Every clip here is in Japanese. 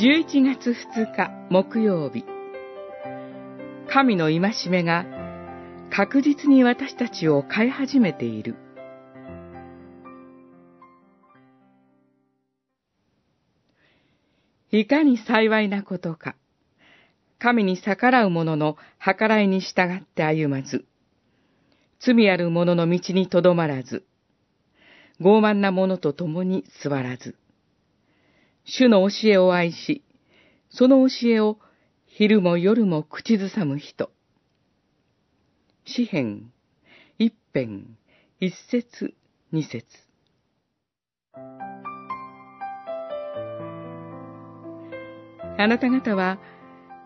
11月2日木曜日。神の戒めが確実に私たちを変え始めている。いかに幸いなことか神に逆らう者の計らいに従って歩まず罪ある者の道にとどまらず傲慢な者と共に座らず。主の教えを愛し、その教えを昼も夜も口ずさむ人。詩編、一編、一節、二節。あなた方は、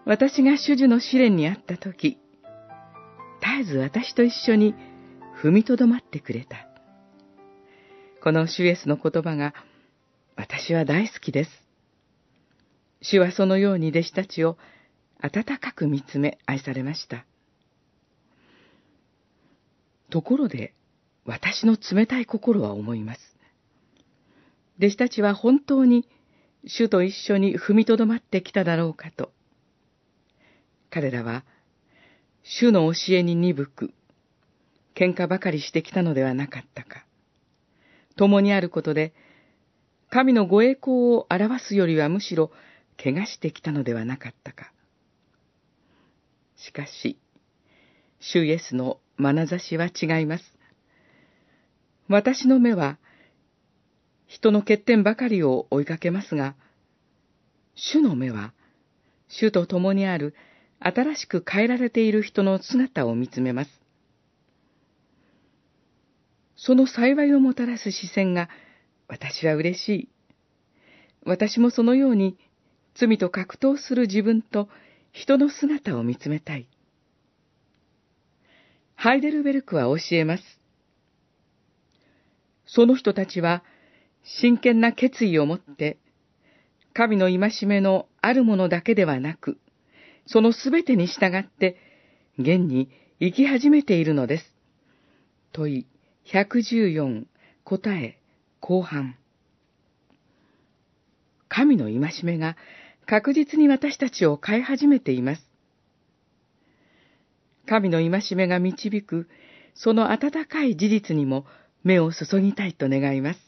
私が主樹の試練にあったとき、絶えず私と一緒に踏みとどまってくれた。この主イエスの言葉が、私は大好きです。主はそのように弟子たちを温かく見つめ愛されました。ところで、私の冷たい心は思います。弟子たちは本当に主と一緒に踏みとどまってきただろうかと。彼らは、主の教えに鈍く、喧嘩ばかりしてきたのではなかったか。共にあることで、神のご栄光を表すよりはむしろ、怪我してきたのではなかったか。しかし、主イエスの眼差しは違います。私の目は、人の欠点ばかりを追いかけますが、主の目は、主と共にある新しく変えられている人の姿を見つめます。その幸いをもたらす視線が私は嬉しい。私もそのように罪と格闘する自分と人の姿を見つめたい。ハイデルベルクは教えます。その人たちは真剣な決意を持って、神の戒めのあるものだけではなく、そのすべてに従って、現に生き始めているのです。問い114答え後半。神の戒めが確実に私たちを変え始めています。神の戒めが導く、その温かい事実にも目を注ぎたいと願います。